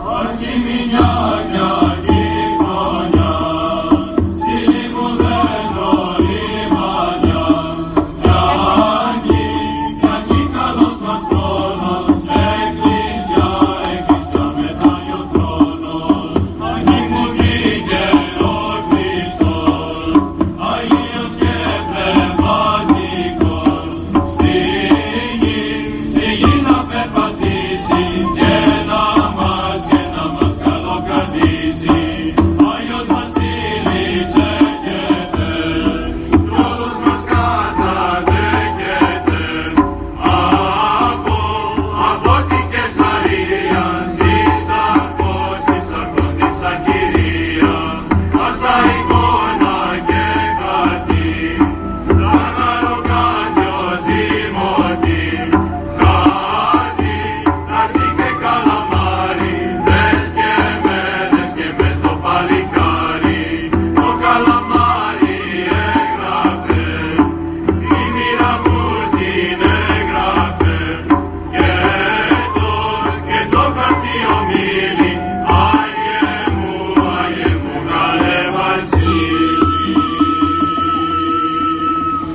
Archiminia